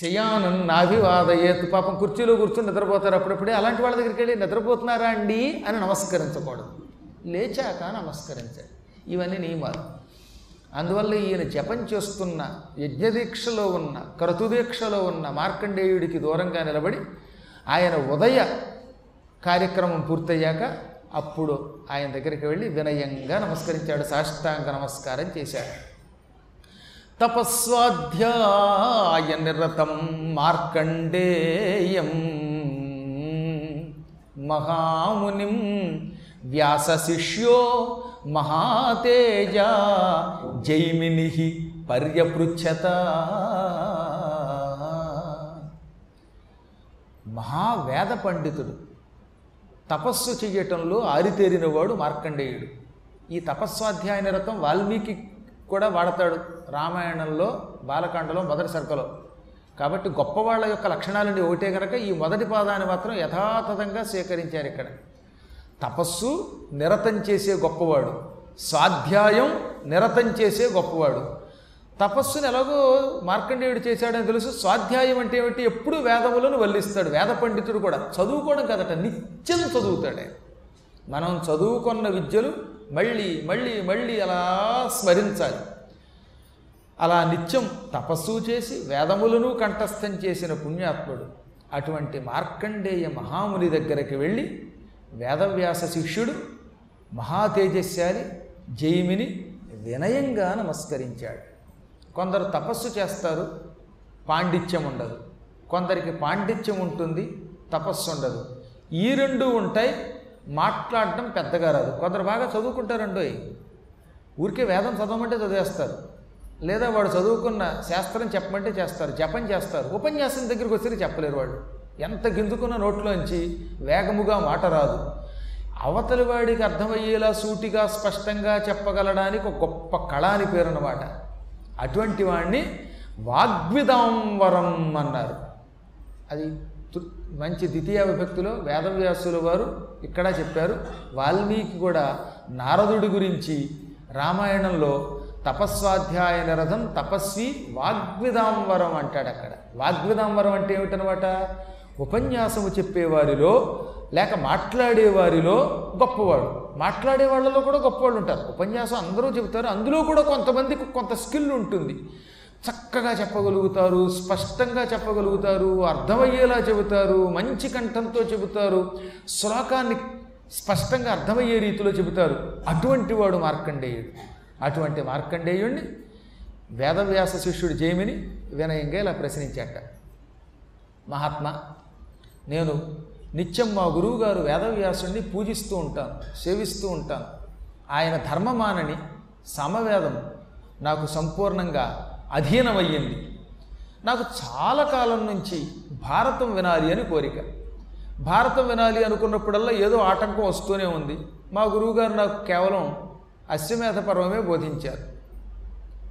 శయానం నాభివాదయేత్ పాపం కుర్చీలో కూర్చుని నిద్రపోతారు అప్పుడప్పుడే. అలాంటి వాళ్ళ దగ్గరికి వెళ్ళి నిద్రపోతున్నారా అండి? అని నమస్కరించకూడదు. లేచాక నమస్కరించాలి ఇవన్నీ నియమాలు. అందువల్ల ఈయన జపం చేస్తున్న యజ్ఞదీక్షలో ఉన్న క్రతుదీక్షలో ఉన్న మార్కండేయుడికి దూరంగా నిలబడి ఆయన ఉదయ కార్యక్రమం పూర్తయ్యాక అప్పుడు ఆయన దగ్గరికి వెళ్ళి వినయంగా నమస్కరించాడు సాష్టాంగ నమస్కారం చేశాడు. తపస్వాధ్యాయ నిరతం మార్కండేయం. మహామునిం వ్యాస శిష్యో మహాతేజ జైమిని పర్యపృచ్ఛత. మహావేద పండితుడు తపస్సు చేయటంలో ఆరితేరినవాడు మార్కండేయుడు. ఈ తపస్వాధ్యాయ నిరతం వాల్మీకి కూడా వాడతాడు. రామాయణంలో బాలకాండలో మొదటి సర్కలో కాబట్టి గొప్పవాళ్ళ యొక్క లక్షణాలని ఒకటే కనుక ఈ మొదటి పాదాన్ని మాత్రం యథాతథంగా స్వీకరించారు ఇక్కడ. తపస్సు నిరతం చేసే గొప్పవాడు. స్వాధ్యాయం నిరతం చేసే గొప్పవాడు. తపస్సును ఎలాగో మార్కండేయుడు చేశాడని తెలుసు. స్వాధ్యాయం అంటే ఏమిటి? ఎప్పుడు వేదములను వల్లిస్తాడు. వేద పండితుడు కూడా. చదువుకోవడం కదట. నిత్యం చదువుతాడే మనం చదువుకున్న విద్యలు మళ్ళీ మళ్ళీ మళ్ళీ అలా స్మరించాలి. అలా నిత్యం తపస్సు చేసి వేదములను కంఠస్థం చేసిన పుణ్యాత్ముడు అటువంటి మార్కండేయ మహాముని దగ్గరికి వెళ్ళి వేదవ్యాస శిష్యుడు మహాతేజస్శాలి జైమిని వినయంగా నమస్కరించాడు. కొందరు తపస్సు చేస్తారు పాండిత్యం ఉండదు. కొందరికి పాండిత్యం ఉంటుంది తపస్సు ఉండదు. ఈ రెండు ఉంటాయి మాట్లాడడం పెద్దగా రాదు. కొందరు బాగా చదువుకుంటారండోయ్ ఊరికే వేదం చదవమంటే చదివేస్తారు. లేదా వాడు చదువుకున్న శాస్త్రం చెప్పమంటే చేస్తారు. జపం చేస్తారు. ఉపన్యాసం దగ్గరికి వచ్చి చెప్పలేరు వాళ్ళు. ఎంత గింజుకున్న నోట్లోంచి వేగముగా మాట రాదు. అవతలి వాడికి అర్థమయ్యేలా సూటిగా స్పష్టంగా చెప్పగలడానికి ఒక గొప్ప కళ అని పేరు అన్నమాట అటువంటి వాడిని వాగ్విదాంవరం అన్నారు. అది తు- మంచి ద్వితీయ విభక్తిలో వేదవ్యాసుల వారు ఇక్కడ చెప్పారు. వాల్మీకి కూడా నారదుడి గురించి రామాయణంలో తపస్వాధ్యాయ నిరథం తపస్వి వాగ్విదాంబరం అంటాడు అక్కడ. వాగ్విదాంబరం అంటే ఏమిటనమాట ఉపన్యాసము చెప్పేవారిలో లేక మాట్లాడేవారిలో గొప్పవాడు. మాట్లాడే వాళ్ళలో కూడా గొప్పవాళ్ళు ఉంటారు. ఉపన్యాసం అందరూ చెబుతారు. అందులో కూడా కొంతమందికి కొంత స్కిల్ ఉంటుంది. చక్కగా చెప్పగలుగుతారు స్పష్టంగా చెప్పగలుగుతారు అర్థమయ్యేలా చెబుతారు మంచి కంఠంతో చెబుతారు శ్లోకాన్ని స్పష్టంగా అర్థమయ్యే రీతిలో చెబుతారు. అటువంటి వాడు మార్కండేయుడు. అటువంటి మార్కండేయుణ్ణి వేదవ్యాస శిష్యుడు జైమిని వినయంగా ఇలా ప్రశ్నించాట. మహాత్మా నేను నిత్యం మా గురువుగారు వేదవ్యాసుడిని పూజిస్తూ ఉంటాను సేవిస్తూ ఉంటాను. ఆయన ధర్మమానని సమవేదం నాకు సంపూర్ణంగా అధీనమయ్యింది. నాకు చాలా కాలం నుంచి భారతం వినాలి అని కోరిక. భారతం వినాలి అనుకున్నప్పుడల్లా ఏదో ఆటంకం వస్తూనే ఉంది. మా గురువుగారు నాకు కేవలం అశ్వమేధ పర్వమే బోధించారు.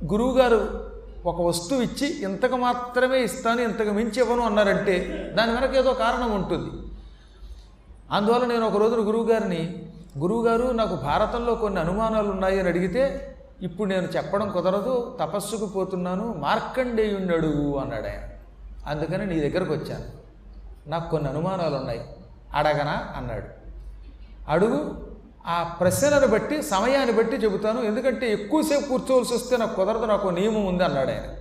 గురువుగారు ఒక వస్తువు ఇచ్చి ఇంతకు మాత్రమే ఇస్తాను ఇంతకు మించి ఇవ్వను అన్నారంటే దాని వెనక ఏదో కారణం ఉంటుంది. అందువల్ల నేను ఒక రోజున గురువుగారిని గురువుగారు నాకు భారతంలో కొన్ని అనుమానాలు ఉన్నాయి అని అడిగితే ఇప్పుడు నేను చెప్పడం కుదరదు తపస్సుకు పోతున్నాను మార్కండేయుణ్ణి అడుగు అన్నాడు ఆయన అందుకని నీ దగ్గరకు వచ్చాను. నాకు కొన్ని అనుమానాలు ఉన్నాయి అడగనా? అన్నాడు. అడుగు ఆ ప్రశ్నను బట్టి సమయాన్ని బట్టి చెబుతాను. ఎందుకంటే ఎక్కువసేపు కూర్చోవలసి వస్తే నాకు కుదరదు నాకు నియమం ఉంది అన్నాడు ఆయన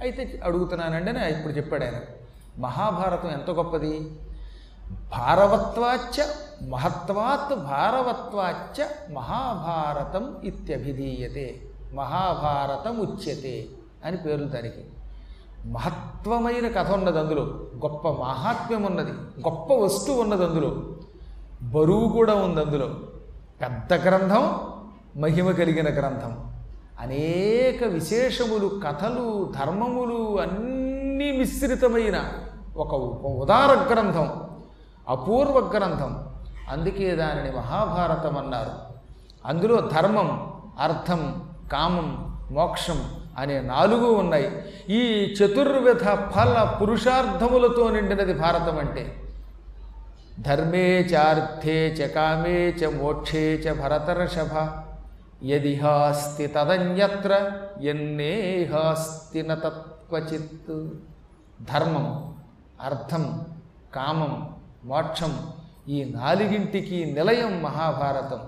అయితే అడుగుతున్నానండి అని ఇప్పుడు చెప్పాడు ఆయన మహాభారతం ఎంత గొప్పది? భారవత్వాచ మహత్వాత్ భారవత్వాచ్చ మహాభారతం ఇత్యభిధీయతే మహాభారతం ఉచ్యతే అని పేర్లు దానికి మహత్వమైన కథ ఉన్నది అందులో గొప్ప మహాత్మ్యం ఉన్నది గొప్ప వస్తువు ఉన్నది అందులో బరువు కూడా ఉంది అందులో. పెద్ద గ్రంథం మహిమ కలిగిన గ్రంథం. అనేక విశేషములు కథలు ధర్మములు అన్నీ మిశ్రితమైన ఒక ఉదార గ్రంథం అపూర్వ గ్రంథం. అందుకే దానిని మహాభారతం అన్నారు. అందులో ధర్మం అర్థం కామం మోక్షం అనే నాలుగు ఉన్నాయి. ఈ చతుర్విధ ఫల పురుషార్థములతో నిండినది భారతం అంటే ధర్మే చార్థే చ కామే చ మోక్షే చ భరతర్షభ. యదిహాస్తి తదన్యత్ర ఎన్నేహాస్తి న ధర్మం అర్థం కామం మోక్షం ఈ నాలుగింటికి నిలయం మహాభారతం.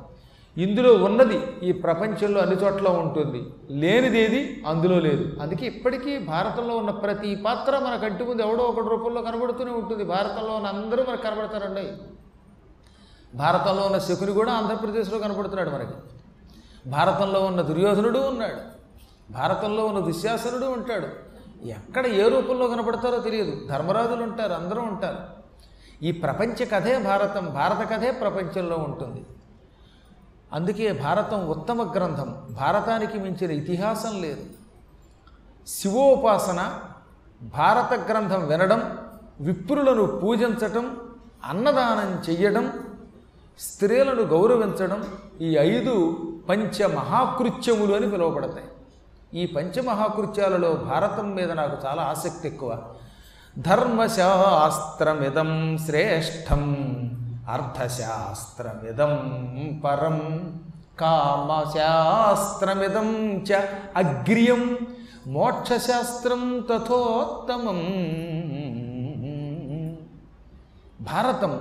ఇందులో ఉన్నది ఈ ప్రపంచంలో అన్ని చోట్ల ఉంటుంది. లేనిదేది అందులో లేదు. అందుకే ఇప్పటికీ భారతంలో ఉన్న ప్రతి పాత్ర మన కంటి ముందు ఎవడో ఒకటి రూపంలో కనబడుతూనే ఉంటుంది. భారతంలో ఉన్న అందరూ మనకు కనబడతారండి. భారతంలో ఉన్న శకుని కూడా ఆంధ్రప్రదేశ్లో కనపడుతున్నాడు మనకి. భారతంలో ఉన్న దుర్యోధనుడు ఉన్నాడు. భారతంలో ఉన్న దుశ్శాసనుడు ఉంటాడు. ఎక్కడ ఏ రూపంలో కనపడతారో తెలియదు. ధర్మరాజులు ఉంటారు అందరూ ఉంటారు. ఈ ప్రపంచ కథే భారతం భారత కథే ప్రపంచంలో ఉంటుంది. అందుకే భారతం ఉత్తమ గ్రంథం. భారతానికి మించిన ఇతిహాసం లేదు. శివోపాసన భారత గ్రంథం వినడం విప్రులను పూజించటం అన్నదానం చెయ్యడం స్త్రీలను గౌరవించడం ఈ ఐదు పంచమహాకృత్యములు అని పిలువబడతాయి. ఈ పంచమహాకృత్యాలలో భారతం మీద నాకు చాలా ఆసక్తి ఎక్కువ. ధర్మశాస్త్రమిదం శ్రేష్టం అర్థశాస్త్రమిదం పరం కామశాస్త్రమిదం చ అగ్ర్యం మోక్షశాస్త్రం తథోత్తమం భారతం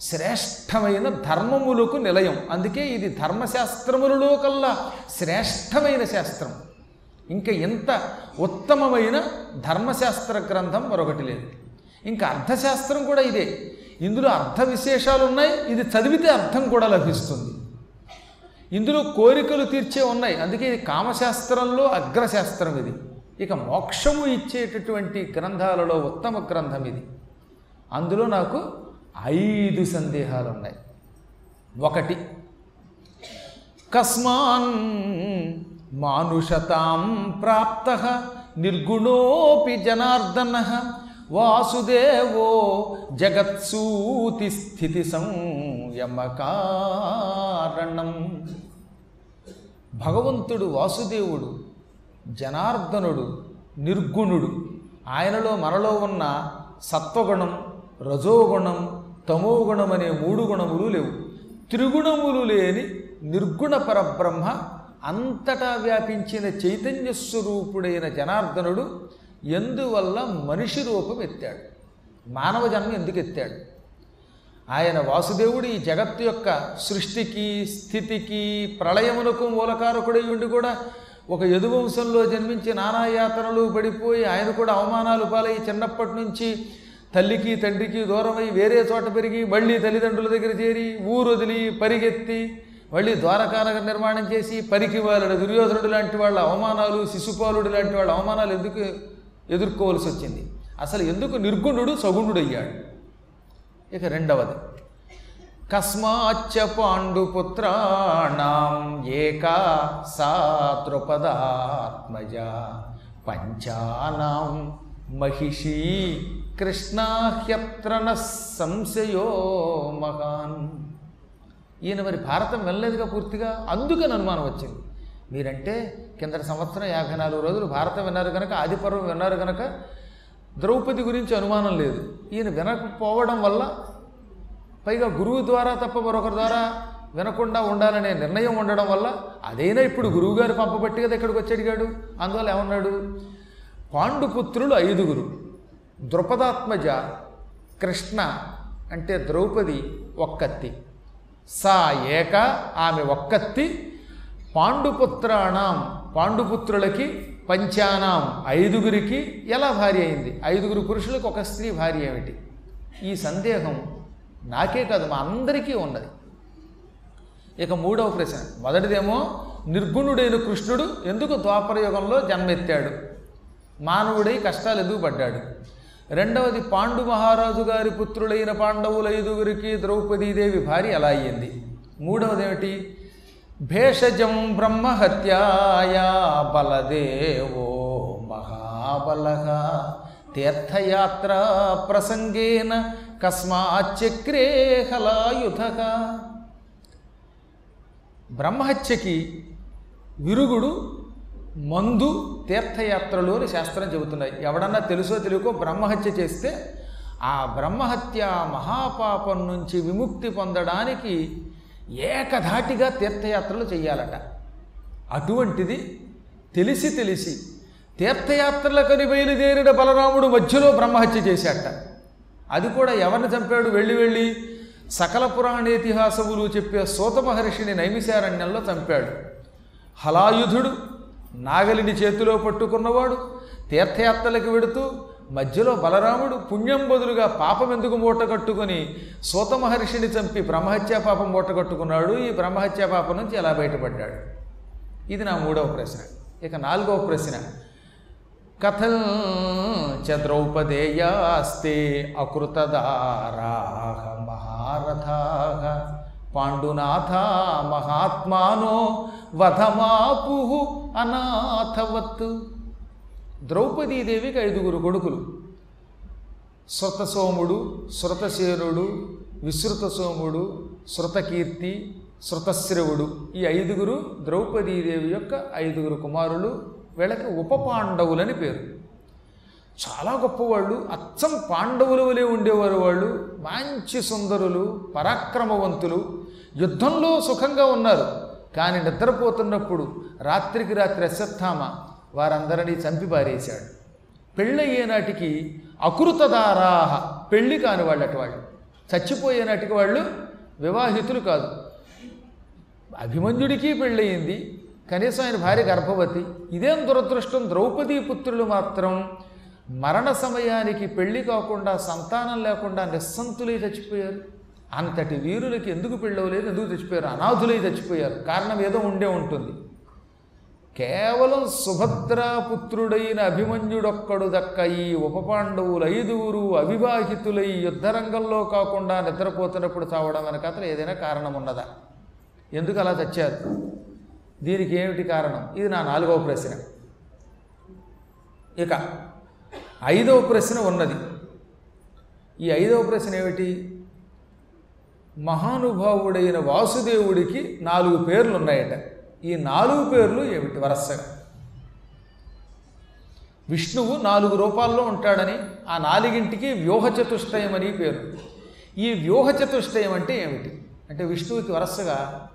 శ్రేష్టమైన ధర్మములకు నిలయం. అందుకే ఇది ధర్మశాస్త్రములలో కల్లా శ్రేష్టమైన శాస్త్రం. ఇంకా ఎంత ఉత్తమమైన ధర్మశాస్త్ర గ్రంథం మరొకటి లేదు. ఇంకా అర్థశాస్త్రం కూడా ఇదే. ఇందులో అర్థ విశేషాలు ఉన్నాయి ఇది చదివితే అర్థం కూడా లభిస్తుంది. ఇందులో కోరికలు తీర్చే ఉన్నాయి. అందుకే ఇది కామశాస్త్రంలో అగ్రశాస్త్రం ఇది. ఇక మోక్షము ఇచ్చేటటువంటి గ్రంథాలలో ఉత్తమ గ్రంథం ఇది. అందులో నాకు ఐదు సందేహాలు ఉన్నాయి ఒకటి కస్మాన్ మానుషతాం ప్రాప్త నిర్గుణోపి జనార్దన వాసుదేవో జగత్సూతి స్థితి సంయమకారణం భగవంతుడు వాసుదేవుడు జనార్దనుడు నిర్గుణుడు ఆయనలో మనలో ఉన్న సత్వగుణం రజోగుణం తమోగుణం అనే మూడు గుణములు లేవు. త్రిగుణములు లేని నిర్గుణ పరబ్రహ్మ అంతటా వ్యాపించిన చైతన్య స్వరూపుడైన జనార్దనుడు ఎందువల్ల మనిషి రూపం ఎత్తాడు? మానవ జన్మ ఎందుకు ఎత్తాడు? ఆయన వాసుదేవుడు ఈ జగత్తు యొక్క సృష్టికి స్థితికి ప్రళయమునకు మూలకారకుడై ఉండి కూడా ఒక యదువంశంలో జన్మించి నానాయాతనలు పడిపోయి ఆయన కూడా అవమానాలు పాలై చిన్నప్పటి నుంచి తల్లికి తండ్రికి దూరమై వేరే చోట పెరిగి మళ్ళీ తల్లిదండ్రుల దగ్గర చేరి ఊరు వదిలి పరిగెత్తి మళ్ళీ ద్వారకానగర్ నిర్మాణం చేసి పరికి వాళ్ళ దుర్యోధనుడు లాంటి వాళ్ళ అవమానాలు శిశుపాలుడు లాంటి వాళ్ళ అవమానాలు ఎందుకు ఎదుర్కోవలసి వచ్చింది? అసలు ఎందుకు నిర్గుణుడు సగుణుడు అయ్యాడు ఇక రెండవది. కస్మాచ్చ పాండుపుత్రాణం ఏకా సా ద్రుపదాత్మజ పంచానాం మహిషీ కృష్ణాహ్యత్రన సంశయో మహా ఈయన మరి భారతం వెళ్ళలేదుగా పూర్తిగా? అందుకని అనుమానం వచ్చింది. మీరంటే కిందటి సంవత్సరం యాభై నాలుగు రోజులు భారతం విన్నారు కనుక ఆదిపర్వం విన్నారు కనుక ద్రౌపది గురించి అనుమానం లేదు. ఈయన వినకపోవడం వల్ల పైగా గురువు ద్వారా తప్ప మరొకరి ద్వారా వినకుండా ఉండాలనే నిర్ణయం ఉండడం వల్ల అదైనా ఇప్పుడు గురువుగారు పంపబట్టి కదా ఇక్కడికి వచ్చి అడిగాడు. అందువల్ల ఏమన్నాడు? పాండుపుత్రులు ఐదుగురు ద్రుపదాత్మజ కృష్ణ అంటే ద్రౌపది ఒక్కత్తి. సా ఏక ఆమె ఒక్కత్తి పాండుపుత్రాణం పాండుపుత్రులకి పంచానాం ఐదుగురికి ఎలా భార్య అయింది? ఐదుగురు పురుషులకు ఒక స్త్రీ భార్య ఏమిటి? ఈ సందేహం నాకే కాదు మా అందరికీ ఉన్నది. ఇక మూడవ ప్రశ్న. మొదటిదేమో నిర్గుణుడైన కృష్ణుడు ఎందుకు ద్వాపరయుగంలో జన్మెత్తాడు? మానవుడై కష్టాలు ఎదుగు పడ్డాడు రెండవది పాండు మహారాజు గారి పుత్రులైన పాండవుల ఐదుగురికి ద్రౌపదీదేవి భార్య అలా అయ్యింది? మూడవది ఏమిటి భేషజం బ్రహ్మహత్యాయా బలదేవో మహాబల తీర్థయాత్ర ప్రసంగేన కస్మాచక్రే హలాయుధ. బ్రహ్మహత్యకి విరుగుడు మందు తీర్థయాత్రలు అని శాస్త్రం చెబుతున్నాయి. ఎవడన్నా తెలుసో తెలియకో బ్రహ్మహత్య చేస్తే ఆ బ్రహ్మహత్య మహాపాపం నుంచి విముక్తి పొందడానికి ఏకధాటిగా తీర్థయాత్రలు చేయాలట అటువంటిది తెలిసి తెలిసి తీర్థయాత్రలకని బయలుదేరిన బలరాముడు మధ్యలో బ్రహ్మహత్య చేశాట అది కూడా ఎవరిని చంపాడు? వెళ్ళి వెళ్ళి సకల పురాణేతిహాసములు చెప్పే సూత మహర్షిని నైమిశారణ్యంలో చంపాడు. హలాయుధుడు నాగలిని చేతిలో పట్టుకున్నవాడు తీర్థయాత్రలకు వెడుతూ మధ్యలో బలరాముడు పుణ్యం బదులుగా పాపం ఎందుకు మూట కట్టుకొని సూత మహర్షిని చంపి బ్రహ్మహత్యా పాపం మూట కట్టుకున్నాడు. ఈ బ్రహ్మహత్యా పాపం నుంచి ఎలా బయటపడ్డాడు? ఇది నా మూడవ ప్రశ్న. ఇక నాలుగవ ప్రశ్న. కథ చ ద్రౌపదేయాస్తే అకృతదారాహ మహారథాః పాండునాథ మహాత్మానో వధమాపు అనాథవత్. ద్రౌపదీదేవికి ఐదుగురు కొడుకులు. శృతసోముడు శృతసేనుడు విశ్రుతసోముడు శృతకీర్తి శృతశ్రవుడు ఈ ఐదుగురు ద్రౌపదీదేవి యొక్క ఐదుగురు కుమారులు వీళ్ళకి ఉప పాండవులని పేరు. చాలా గొప్పవాళ్ళు అచ్చం పాండవుల వలె ఉండేవారు వాళ్ళు మంచి సుందరులు పరాక్రమవంతులు యుద్ధంలో సుఖంగా ఉన్నారు. కానీ నిద్రపోతున్నప్పుడు రాత్రికి రాత్రి అశ్వత్థామ వారందరినీ చంపి పారేశాడు. పెళ్ళయ్యే అకృతదారాహ పెళ్ళి కాని వాళ్ళటి వాళ్ళు చచ్చిపోయేనాటికి వాళ్ళు వివాహితులు కాదు. అభిమన్యుడికి పెళ్ళయింది. కనీసం ఆయన భార్య గర్భవతి. ఇదేం దురదృష్టం? ద్రౌపదీ పుత్రులు మాత్రం మరణ సమయానికి పెళ్ళి కాకుండా సంతానం లేకుండా నిస్సంతులై చచ్చిపోయారు. అంతటి వీరులకి ఎందుకు పెళ్ళవలేదు ఎందుకు చచ్చిపోయారు? అనాథులై చచ్చిపోయారు. కారణం ఏదో ఉండే ఉంటుంది. కేవలం సుభద్రాపుత్రుడైన అభిమన్యుడొక్కడు దక్క ఈ ఉపపాండవులు ఐదుగురు అవివాహితులై యుద్ధరంగంలో కాకుండా నిద్రపోతున్నప్పుడు చావడం అనే కథలు ఏదైనా కారణం ఉన్నదా? ఎందుకు అలా చచ్చారు? దీనికి ఏమిటి కారణం? ఇది నా నాలుగవ ప్రశ్న. ఇక ఐదవ ప్రశ్న ఉన్నది. ఈ ఐదవ ప్రశ్న ఏమిటి? మహానుభావుడైన వాసుదేవుడికి నాలుగు పేర్లు ఉన్నాయట. ఈ నాలుగు పేర్లు ఏమిటి? వరసగా. విష్ణువు నాలుగు రూపాల్లో ఉంటాడని ఆ నాలుగింటికి వ్యూహ చతుష్టయం అని పేరు. ఈ వ్యూహ చతుష్టయం అంటే ఏమిటి? అంటే విష్ణువుకి వరసగా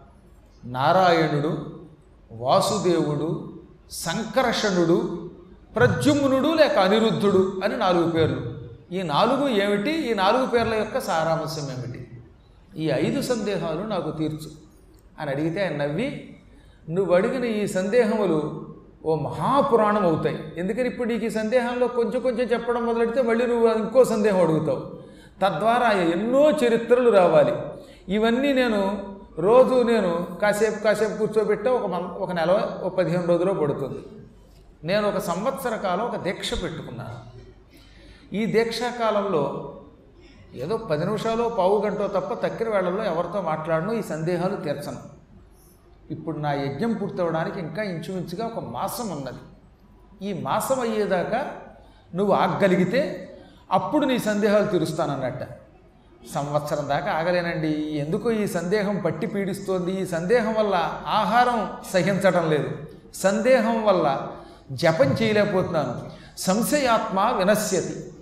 నారాయణుడు వాసుదేవుడు సంకర్షణుడు ప్రద్యుమ్నుడు లేక అనిరుద్ధుడు అని నాలుగు పేర్లు. ఈ నాలుగు ఏమిటి? ఈ నాలుగు పేర్ల యొక్క సారాంశం ఏమిటి? ఈ ఐదు సందేహాలు నాకు తీర్చు. అని అడిగితే ఆయన నవ్వి నువ్వు అడిగిన ఈ సందేహములు ఓ మహాపురాణం అవుతాయి. ఎందుకని ఇప్పుడు నీకు ఈ సందేహంలో కొంచెం కొంచెం చెప్పడం మొదలెడితే మళ్ళీ నువ్వు ఇంకో సందేహం అడుగుతావు. తద్వారా ఎన్నో చరిత్రలు రావాలి. ఇవన్నీ నేను రోజు నేను కాసేపు కాసేపు కూర్చోబెట్టే ఒక మం ఒక నెల ఒక పదిహేను రోజులో పడుతుంది. నేను ఒక సంవత్సర కాలం ఒక దీక్ష పెట్టుకున్నాను ఈ దీక్షా కాలంలో ఏదో పది నిమిషాలు పావు గంటో తప్ప తక్కిన వేళల్లో ఎవరితో మాట్లాడను ఈ సందేహాలు తీర్చను. ఇప్పుడు నా యజ్ఞం పూర్తవడానికి ఇంకా ఇంచుమించుగా ఒక మాసం ఉన్నది. ఈ మాసం అయ్యేదాకా నువ్వు ఆగగలిగితే అప్పుడు నీ సందేహాలు తీరుస్తానన్నట్ట. సంవత్సరం దాకా ఆగలేనండి. ఎందుకో ఈ సందేహం పట్టి పీడిస్తోంది. ఈ సందేహం వల్ల ఆహారం సహించడం లేదు. సందేహం వల్ల జపం చేయలేకపోతున్నాను. సంశయాత్మ వినశ్యతి.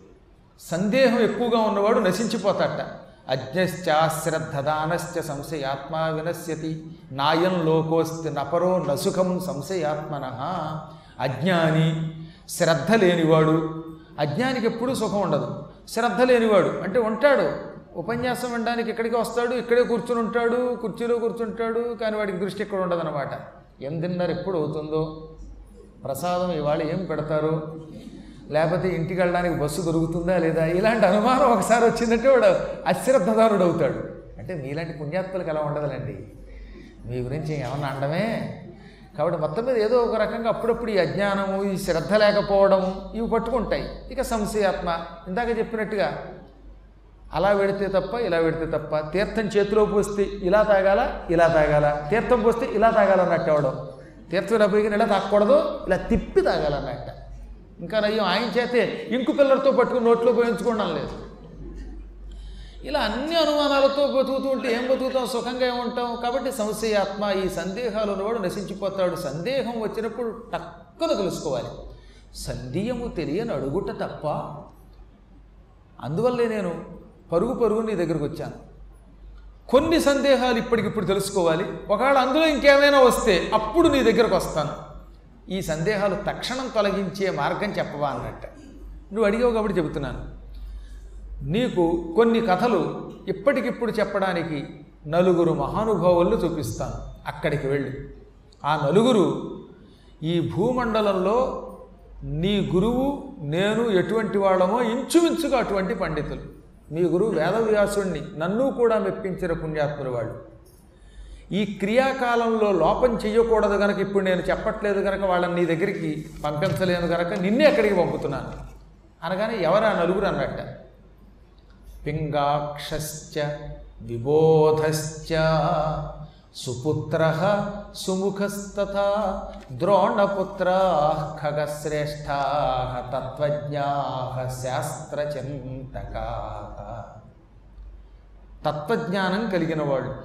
సందేహం ఎక్కువగా ఉన్నవాడు నశించిపోతాట. అజ్ఞశ్చాశ్రద్ధదానశ్చ సంశయాత్మ వినశ్యతి. నాయం లోకోస్తి నపరో నసుఖం సంశయాత్మన. అజ్ఞాని శ్రద్ధ లేనివాడు. అజ్ఞానికి ఎప్పుడూ సుఖం ఉండదు. శ్రద్ధ లేనివాడు. అంటే ఉంటాడు. ఉపన్యాసం వినడానికి ఇక్కడికి వస్తాడు? ఇక్కడే కూర్చుని ఉంటాడు కుర్చీలో కూర్చుంటాడు కానీ వాడికి దృష్టి ఇక్కడ ఉండదన్నమాట. అనమాట తిన్నారు? ఎప్పుడు అవుతుందో? ప్రసాదం ఇవాళ ఏం పెడతారు? లేకపోతే ఇంటికి వెళ్ళడానికి బస్సు దొరుకుతుందా లేదా? ఇలాంటి అనుమానం ఒకసారి వచ్చిందంటే వాడు అశ్రద్ధదారుడు అవుతాడు. అంటే మీలాంటి పుణ్యాత్ములకు ఎలా ఉండదులండి? మీ గురించి ఏమన్నా అండమే కాబట్టి మొత్తం మీద ఏదో ఒక రకంగా అప్పుడప్పుడు ఈ అజ్ఞానము ఈ శ్రద్ధ లేకపోవడము ఇవి పట్టుకుంటాయి. ఇక సంశయాత్మ. ఇందాక చెప్పినట్టుగా అలా పెడితే తప్ప ఇలా పెడితే తప్ప తీర్థం చేతిలో పోస్తే ఇలా తాగాల ఇలా తాగాల తీర్థం పోస్తే ఇలా తాగాలన్నట్టు అవడం తీర్థం ఇలా పోయి ఇలా తాగకూడదు ఇలా తిప్పి తాగాలన్నట్ట ఇంకా నయ్యం ఆయన చేతే ఇంకు పిల్లలతో పట్టుకుని నోట్లో పోయించుకోవడం లేదు. ఇలా అన్ని అనుమానాలతో బతుకుతూ ఉంటే ఏం బతుకుతాం? సుఖంగా ఏముంటాం కాబట్టి సంశయాత్మ ఈ సందేహాలు ఉన్నవాడు నశించిపోతాడు. సందేహం వచ్చినప్పుడు టక్కున తెలుసుకోవాలి. సందేహము తెలియని అడుగుట తప్ప అందువల్లే నేను పరుగు పరుగు నీ దగ్గరకు వచ్చాను. కొన్ని సందేహాలు ఇప్పటికిప్పుడు తెలుసుకోవాలి. ఒకవేళ అందులో ఇంకేమైనా వస్తే అప్పుడు నీ దగ్గరకు వస్తాను. ఈ సందేహాలు తక్షణం తొలగించే మార్గం చెప్పవా అన్నట్ట. నువ్వు అడిగావు కాబట్టి చెబుతున్నాను. నీకు కొన్ని కథలు ఇప్పటికిప్పుడు చెప్పడానికి నలుగురు మహానుభావులను చూపిస్తాను. అక్కడికి వెళ్ళి. ఆ నలుగురు ఈ భూమండలంలో నీ గురువు నేను ఎటువంటి వాళ్ళమో ఇంచుమించుగా అటువంటి పండితులు. మీ గురువు వేదవ్యాసుణ్ణి నన్ను కూడా మెప్పించిన పుణ్యాత్ములు వాళ్ళు. ఈ క్రియాకాలంలో లోపం చెయ్యకూడదు కనుక ఇప్పుడు నేను చెప్పట్లేదు కనుక వాళ్ళని నీ దగ్గరికి పంపించలేను కనుక నిన్నే అక్కడికి పంపుతున్నాను. అనగానే ఎవరు ఆ నలుగురు అన్నట్ట. పింగాక్షశ్చ విబోధశ్చ సుపుత్ర సుముఖస్తథా ద్రోణపుత్రా ఖగశ్రేష్టా తత్వజ్ఞా శాస్త్రచింతకా. తత్వజ్ఞానం కలిగిన వాళ్ళు.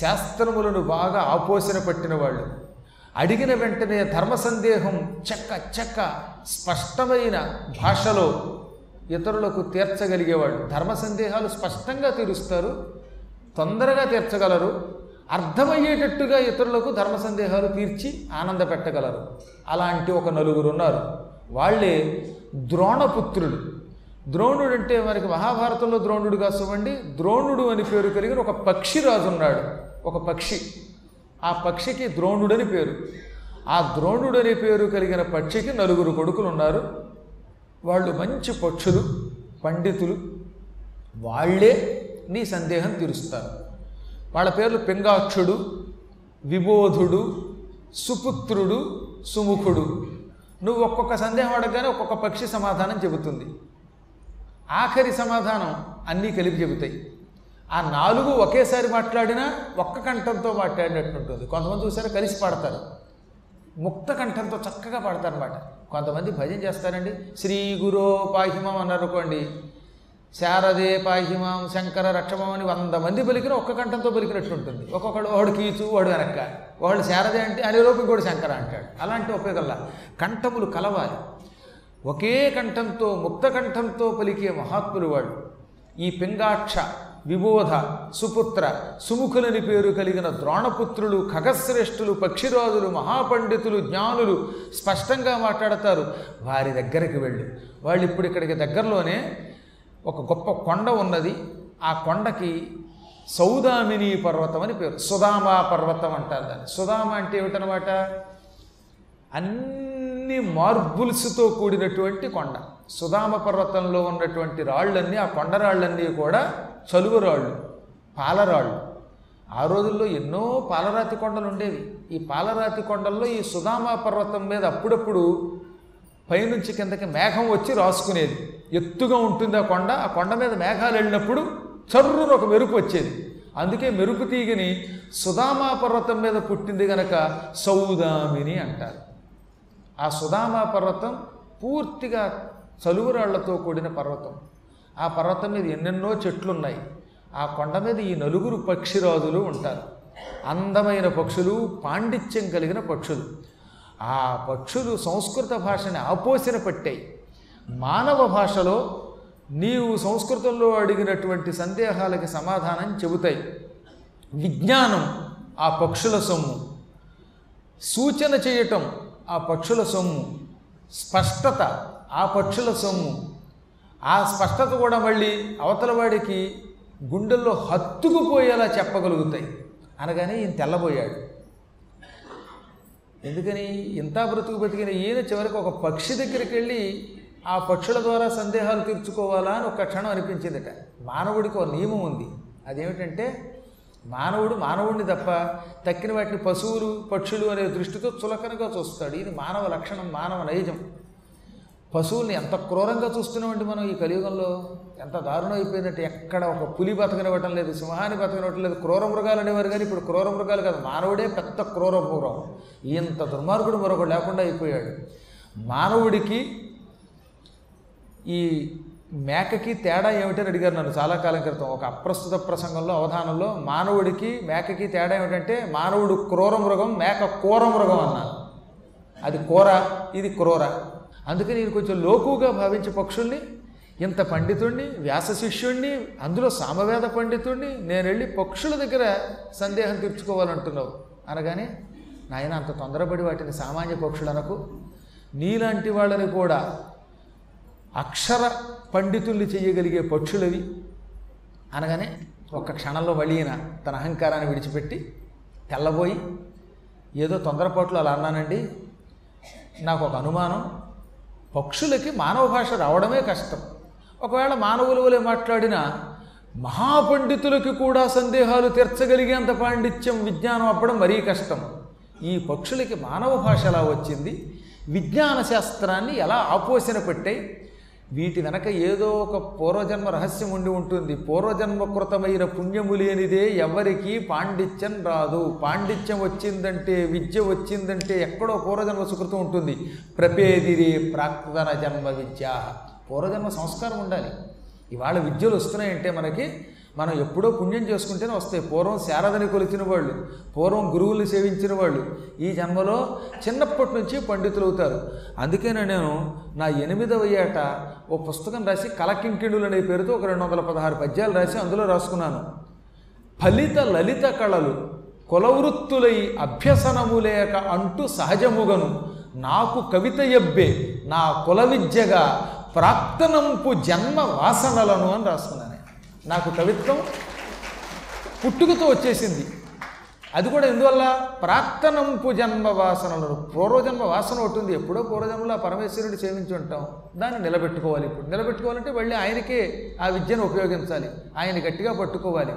శాస్త్రములను బాగా ఆపోసన పట్టిన వాళ్ళు. అడిగిన వెంటనే ధర్మ సందేహం చెక్క చెక్క స్పష్టమైన భాషలో ఇతరులకు తీర్చగలిగేవాళ్ళు. ధర్మ సందేహాలు స్పష్టంగా తీరుస్తారు తొందరగా తీర్చగలరు అర్థమయ్యేటట్టుగా ఇతరులకు ధర్మ సందేహాలు తీర్చి ఆనంద పెట్టగలరు అలాంటి ఒక నలుగురు ఉన్నారు వాళ్ళే ద్రోణపుత్రులు. ద్రోణుడు అంటే మనకి మహాభారతంలో ద్రోణుడు చూడండి ద్రోణుడు అని పేరు కలిగిన ఒక పక్షి రాజు ఉన్నాడు. ఒక పక్షి. ఆ పక్షికి ద్రోణుడని పేరు. ఆ ద్రోణుడని పేరు కలిగిన పక్షికి నలుగురు కొడుకులు ఉన్నారు. వాళ్ళు మంచి పక్షులు పండితులు. వాళ్ళే నీ సందేహం తీరుస్తారు. వాళ్ళ పేర్లు పింగాక్షుడు విబోధుడు సుపుత్రుడు సుముఖుడు. నువ్వు ఒక్కొక్క సందేహం అడగగానే ఒక్కొక్క పక్షి సమాధానం చెబుతుంది. ఆఖరి సమాధానం అన్నీ కలిపి చెబుతాయి. ఆ నాలుగు ఒకేసారి మాట్లాడినా ఒక్క కంఠంతో మాట్లాడినట్టు ఉంటుంది కొంతమంది చూసారా? కలిసి పాడతారు. ముక్త కంఠంతో చక్కగా పాడతారనమాట కొంతమంది భజన చేస్తారండి. శ్రీ గురో పాహిమం అన్నారనుకోండి. శారదే పాహిమం శంకర రక్షమం అని వంద మంది పలికిన ఒక్క కంఠంతో పలికినట్టు ఉంటుంది ఒక్కొక్కడు వాడు కీచు వాడు వెనక్క. వాడు శారదే అంటే అనే లోపు ఇంకోటి శంకర అంటాడు. అలాంటి ఉపయోగల్లా కంఠములు కలవాలి. ఒకే కంఠంతో ముక్త కంఠంతో పలికే మహాత్ములు వాడు ఈ పింగాక్ష విబోధ సుపుత్ర సుముఖులని పేరు కలిగిన ద్రోణపుత్రులు ఖగశ్రేష్ఠులు పక్షిరాజులు మహాపండితులు జ్ఞానులు స్పష్టంగా మాట్లాడతారు. వారి దగ్గరికి వెళ్ళు. వాళ్ళు ఇప్పుడు ఇక్కడికి దగ్గరలోనే ఒక గొప్ప కొండ ఉన్నది. ఆ కొండకి సౌదామిని పర్వతం అని పేరు. సుధామా పర్వతం అంటారు దాన్ని. సుధామ అంటే ఏమిటనమాట అన్ని మార్బుల్స్తో కూడినటువంటి కొండ. సుధామ పర్వతంలో ఉన్నటువంటి రాళ్ళన్నీ ఆ కొండరాళ్ళన్నీ కూడా చలువరాళ్ళు పాలరాళ్ళు ఆ రోజుల్లో ఎన్నో పాలరాతి కొండలు ఉండేవి. ఈ పాలరాతి కొండల్లో ఈ సుధామ పర్వతం మీద అప్పుడప్పుడు పైనుంచి కిందకి మేఘం వచ్చి రాసుకునేది. ఎత్తుగా ఉంటుంది ఆ కొండ. ఆ కొండ మీద మేఘాలు వెళ్ళినప్పుడు చర్రును ఒక మెరుపు వచ్చేది. అందుకే మెరుపు తీగని సుధామా పర్వతం మీద పుట్టింది గనక సౌదామిని అంటారు. ఆ సుధామా పర్వతం పూర్తిగా చలువరాళ్ళతో కూడిన పర్వతం. ఆ పర్వతం మీద ఎన్నెన్నో చెట్లున్నాయి. ఆ కొండ మీద ఈ నలుగురు పక్షిరాజులు ఉంటారు. అందమైన పక్షులు పాండిత్యం కలిగిన పక్షులు. ఆ పక్షులు సంస్కృత భాషని ఆపోసిన పట్టాయి మానవ భాషలో నీవు సంస్కృతంలో అడిగినటువంటి సందేహాలకి సమాధానం చెబుతాయి. విజ్ఞానం ఆ పక్షుల సొమ్ము. సూచన చేయటం ఆ పక్షుల సొమ్ము స్పష్టత ఆ పక్షుల సొమ్ము. ఆ స్పష్టత కూడా మళ్ళీ అవతల వాడికి గుండెల్లో హత్తుకుపోయేలా చెప్పగలుగుతాయి. అనగానే ఈయన తెల్లబోయాడు. ఎందుకని? ఇంత బ్రతుకు బతికిన ఈయన చివరికి ఒక పక్షి దగ్గరికి వెళ్ళి ఆ పక్షుల ద్వారా సందేహాలు తీర్చుకోవాలా అని ఒక క్షణం అనిపించిందట. మానవుడికి ఒక నియమం ఉంది. అదేమిటంటే మానవుడు మానవుడిని తప్ప తక్కిన వాటిని పశువులు పక్షులు అనే దృష్టితో చులకనగా చూస్తాడు. ఇది మానవ లక్షణం మానవ నైజం. పశువుల్ని ఎంత క్రూరంగా చూస్తున్నామండి మనం ఈ కలియుగంలో? ఎంత దారుణం అయిపోయిందంటే ఎక్కడ ఒక పులి బతకనివ్వటం లేదు సింహాన్ని బతకనివ్వటం లేదు క్రూర మృగాలు అనేవారు కానీ ఇప్పుడు క్రూర మృగాలు కాదు మానవుడే పెద్ద క్రూర మృగం. ఇంత దుర్మార్గుడు మరొకడు లేకుండా అయిపోయాడు. మానవుడికి ఈ మేకకి తేడా ఏమిటని అడిగారు నన్ను చాలా కాలం క్రితం. ఒక అప్రస్తుత ప్రసంగంలో అవధానంలో మానవుడికి మేకకి తేడా ఏమిటంటే మానవుడు క్రూర మృగం మేక కూర మృగం అన్నారు అది కూర ఇది క్రూర. అందుకే నేను కొంచెం లోకుగా భావించే పక్షుల్ని ఇంత పండితుణ్ణి వ్యాస శిష్యుణ్ణి అందులో సామవేద పండితుణ్ణి నేను వెళ్ళి పక్షుల దగ్గర సందేహం తీర్చుకోవాలంటున్నావు. అనగానే నాయన అంత తొందరపడి వాటిని సామాన్య పక్షులనకు నీలాంటి వాళ్ళని కూడా అక్షర పండితుల్ని చేయగలిగే పక్షులవి. అనగానే ఒక్క క్షణంలో వలియన తన అహంకారాన్ని విడిచిపెట్టి తెల్లబోయి ఏదో తొందరపాట్లు అలా అన్నానండి. నాకు ఒక అనుమానం. పక్షులకి మానవ భాష రావడమే కష్టం. ఒకవేళ మానవులు వలె మాట్లాడిన మహాపండితులకి కూడా సందేహాలు తీర్చగలిగేంత పాండిత్యం విజ్ఞానం అప్పడం మరీ కష్టం. ఈ పక్షులకి మానవ భాష ఎలా వచ్చింది? విజ్ఞాన శాస్త్రాన్ని ఎలా ఆపోసన పెట్టాయి? వీటి వెనక ఏదో ఒక పూర్వజన్మ రహస్యం ఉండి ఉంటుంది. పూర్వజన్మకృతమైన పుణ్యము లేనిదే ఎవరికీ పాండిత్యం రాదు. పాండిత్యం వచ్చిందంటే విద్య వచ్చిందంటే ఎక్కడో పూర్వజన్మ సుకృతం ఉంటుంది. ప్రపేదిరే ప్రాక్తన జన్మ విద్య. పూర్వజన్మ సంస్కారం ఉండాలి. ఇవాళ విద్యలు వస్తున్నాయంటే మనకి మనం ఎప్పుడో పుణ్యం చేసుకుంటేనే వస్తాయి. పూర్వం శారదని కొలిచిన వాళ్ళు పూర్వం గురువులు సేవించిన వాళ్ళు ఈ జన్మలో చిన్నప్పటి నుంచి పండితులు అవుతారు అందుకేనే నేను నా ఎనిమిదవ ఏట ఓ పుస్తకం రాసి కలకింకిణులు అనే పేరుతో ఒక రెండు వందల పదహారు పద్యాలు రాసి అందులో రాసుకున్నాను. ఫలిత లలిత కళలు కులవృత్తులై అభ్యసనము లేక అంటూ సహజముగను నాకు కవిత ఎబ్బే నా కుల విద్యగా ప్రాక్తనంపు జన్మ వాసనలను అని రాసుకున్నాను. నాకు కవిత్వం పుట్టుకతో వచ్చేసింది. అది కూడా ఎందువల్ల? ప్రాక్తనంపు జన్మ వాసనలను పూర్వజన్మ వాసన ఉంటుంది ఎప్పుడో పూర్వజన్మలో ఆ పరమేశ్వరుడు సేవించి ఉంటాం. దాన్ని నిలబెట్టుకోవాలి ఇప్పుడు. నిలబెట్టుకోవాలంటే మళ్ళీ ఆయనకే ఆ విద్యను ఉపయోగించాలి. ఆయన గట్టిగా పట్టుకోవాలి.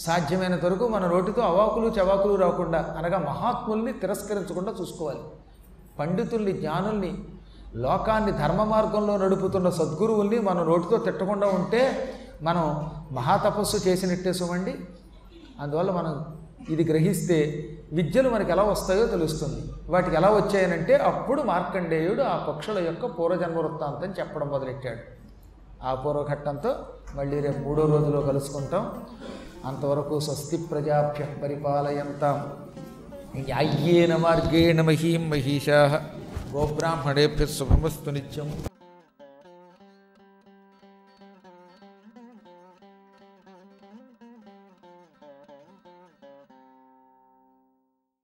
సాధ్యమైనంత వరకు మన నోటితో అవాకులు చవాకులు రాకుండా అనగా మహాత్ముల్ని తిరస్కరించకుండా చూసుకోవాలి. పండితుల్ని జ్ఞానుల్ని లోకాన్ని ధర్మ మార్గంలో నడుపుతున్న సద్గురువుల్ని మన నోటితో తిట్టకుండా ఉంటే మనం మహాతపస్సు చేసినట్టే సుమండి. అందువల్ల మనం ఇది గ్రహిస్తే విద్యలు మనకి ఎలా వస్తాయో తెలుస్తుంది. వాటికి ఎలా వచ్చాయనంటే అప్పుడు మార్కండేయుడు ఆ పక్షుల యొక్క పూర్వజన్మ వృత్తాంతం చెప్పడం మొదలెట్టాడు. ఆ పూర్వఘట్టంతో మళ్ళీ రేపు మూడో రోజులో కలుసుకుంటాం. అంతవరకు స్వస్తి ప్రజాభ్య పరిపాలయంతాం. యాయ్యేన మార్గేణ మహీం మహిషా. గోబ్రాహ్మణేభ్య శుభమస్తు నిత్యం.